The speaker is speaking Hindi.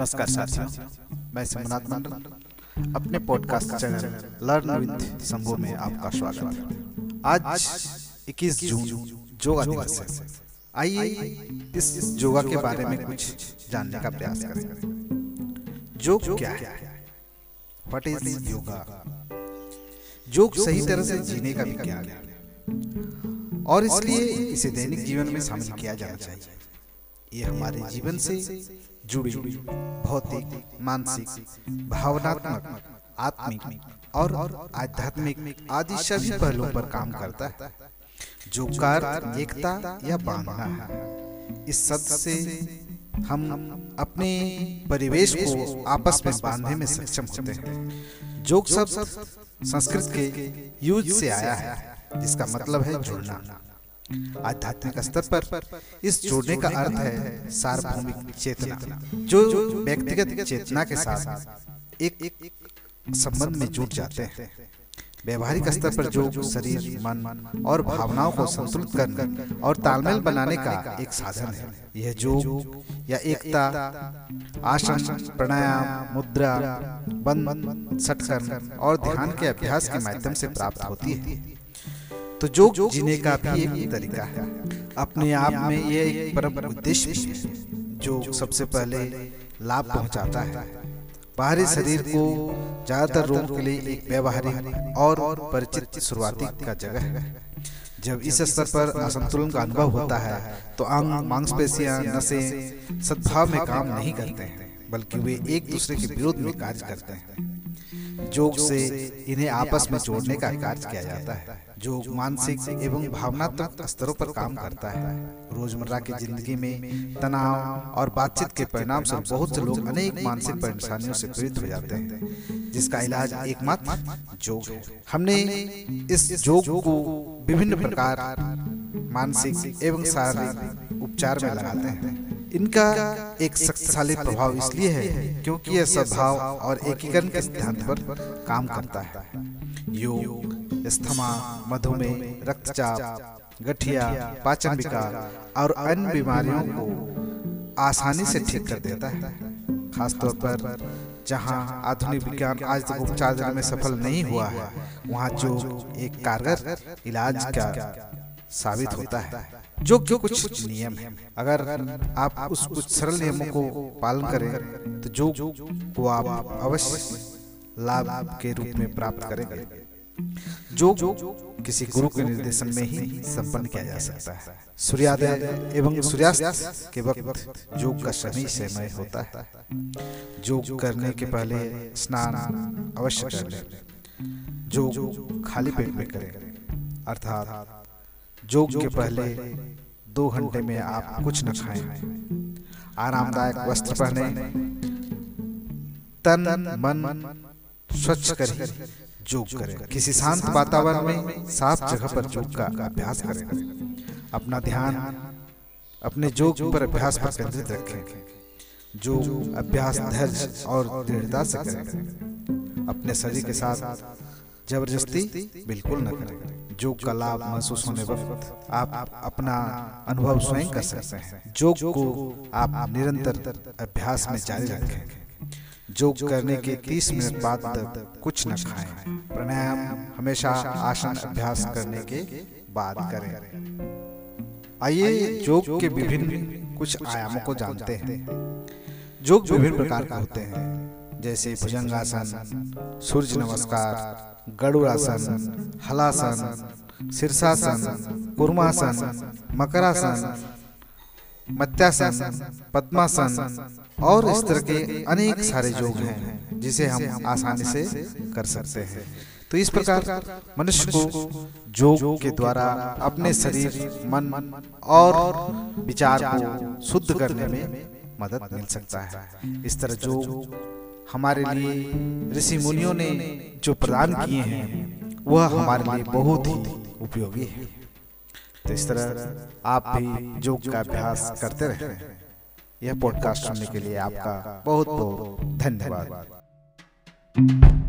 नमस्कार साथियों, मैं सोमनाथ मंडल, अपने podcast channel learn with Shambhu में आपका स्वागत है। आज 21 जून योगा दिवस है। आइए इस योगा के बारे में कुछ जानने का प्रयास करें। योग क्या है? व्हाट इज़ योगा योग सही तरह से जीने का विज्ञान है। और इसलिए इसे दैनिक जीवन में शामिल किया जाना चाहिए। ये हमारे जीवन से जुड़ी भौतिक मानसिक भावनात्मक आत्मिक और आध्यात्मिक आदि सभी पहलुओं पर काम करता है। जो कार्य एकता या बांधना है इस शब्द से हम अपने परिवेश को आपस में बांधने में सक्षम होते हैं। जोग शब्द संस्कृत के यूज़ से आया है। जिसका मतलब है जुड़ना। आध्यात्मिक स्तर पर इस जोड़ने का अर्थ है सार्वभौमिक चेतना जो व्यक्तिगत चेतना के साथ एक एक संबंध में जुट जाते हैं। व्यवहारिक स्तर पर जो शरीर मन और भावनाओं को संतुलित करने और तालमेल बनाने का एक साधन है। यह जो या एकता आसन प्राणायाम मुद्रा बंद सटकन और ध्यान के अभ्यास के माध्यम से प्राप्त होती है। तो जो जीने का भी एक तरीका है। अपने आप में ये एक परम उद्देश्य है जो सबसे पहले लाभ पहुंचाता है। बाहरी शरीर को ज़्यादातर रोग के लिए एक व्यवहारिक और परिचित शुरुआती का जगह है। जब इस स्तर पर असंतुलन का अनुभव होता है तो अंग मांसपेशियाँ नसें सद्भाव में काम नहीं करते हैं बल्कि वे एक दूसरे के विरोध में कार्य करते हैं। योग से इन्हें आपस में जोड़ने का कार्य किया जाता है। जो मानसिक एवं भावनात्मक स्तरों पर काम करता है। रोज़मर्रा की ज़िंदगी में तनाव और बातचीत के परिणाम से बहुत से लोग अनेक मानसिक परेशानियों से पीड़ित हो जाते हैं जिसका इलाज एकमात्र जोग है। हमने इस जोग को विभिन्न प्रकार मानसिक एवं शारीरिक उपचार में लगाते हैं। इनका एक शक्तिशाली प्रभाव इसलिए है क्योंकि यह स्वभाव और एकीकरण के सिद्धांत पर काम करता है। योग स्थमा मधुमेह, रक्तचाप, गठिया, पाचन विकार और अन्य बीमारियों को आसानी से ठीक कर देता है। खासतौर पर जहाँ आधुनिक विज्ञान आज तक उपचार देने में सफल नहीं हुआ है, वहाँ जो एक कारगर इलाज का साबित होता है। जो जो कुछ नियम है। अगर आप उस कुछ सरल नियमों को पालन करें तो जो को आप अवश्य लाभ के रूप में प्राप्त करेंगे। जो किसी गुरु के निर्देशन में ही संपन्न किया जा सकता है। सूर्योदय एवं सूर्यास्त के वक्त योग का सही समय होता है। योग करने के पहले स्नान अवश्य कर लें। जो खाली पेट में करें। अर्थात योग के पहले दो घंटे में आप कुछ न खाएँ। आरामदायक वस्त्र पहने। तन मन स्वच्छ करें योग करें। किसी शांत वातावरण में साफ़ जगह पर योग का अभ्यास करें। अपना ध्यान अपने योग पर अभ्यास पर केंद्रित रखें। जो अभ्यास धैर्य और दृढ़ता से करें। अपने शरीर के साथ ज़बरदस्ती बिल्कुल न करें। जो कला महसूस होने वक्त आप अपना अनुभव स्वयं कर सकते हैं। योग को आप निरंतर अभ्यास में जारी रखें। योग करने के 30 मिनट बाद तक कुछ न खाएँ। प्राणायाम हमेशा आसन अभ्यास करने के बाद करें। आइए योग के विभिन्न कुछ आयामों को जानते हैं। योग विभिन्न प्रकार के होते हैं। जैसे भुजंगासन सूर्य नमस्कार गरुड़ासन हलासन शीर्षासन कुर्मासन, मकरासन मत्यासन पद्मासन और इस तरह के अनेक सारे योग हैं, जिसे हम आसानी से कर सकते हैं। तो इस प्रकार मनुष्य को योग के द्वारा अपने शरीर, मन और विचार को शुद्ध करने में मदद मिल सकता है। इस तरह योग हमारे लिए ऋषि मुनियों ने जो प्रदान किए हैं वह हमारे लिए बहुत ही उपयोगी है। तो इस तरह आप भी योग का अभ्यास करते रहे। यह पॉडकास्ट सुनने के लिए आपका बहुत बहुत धन्यवाद।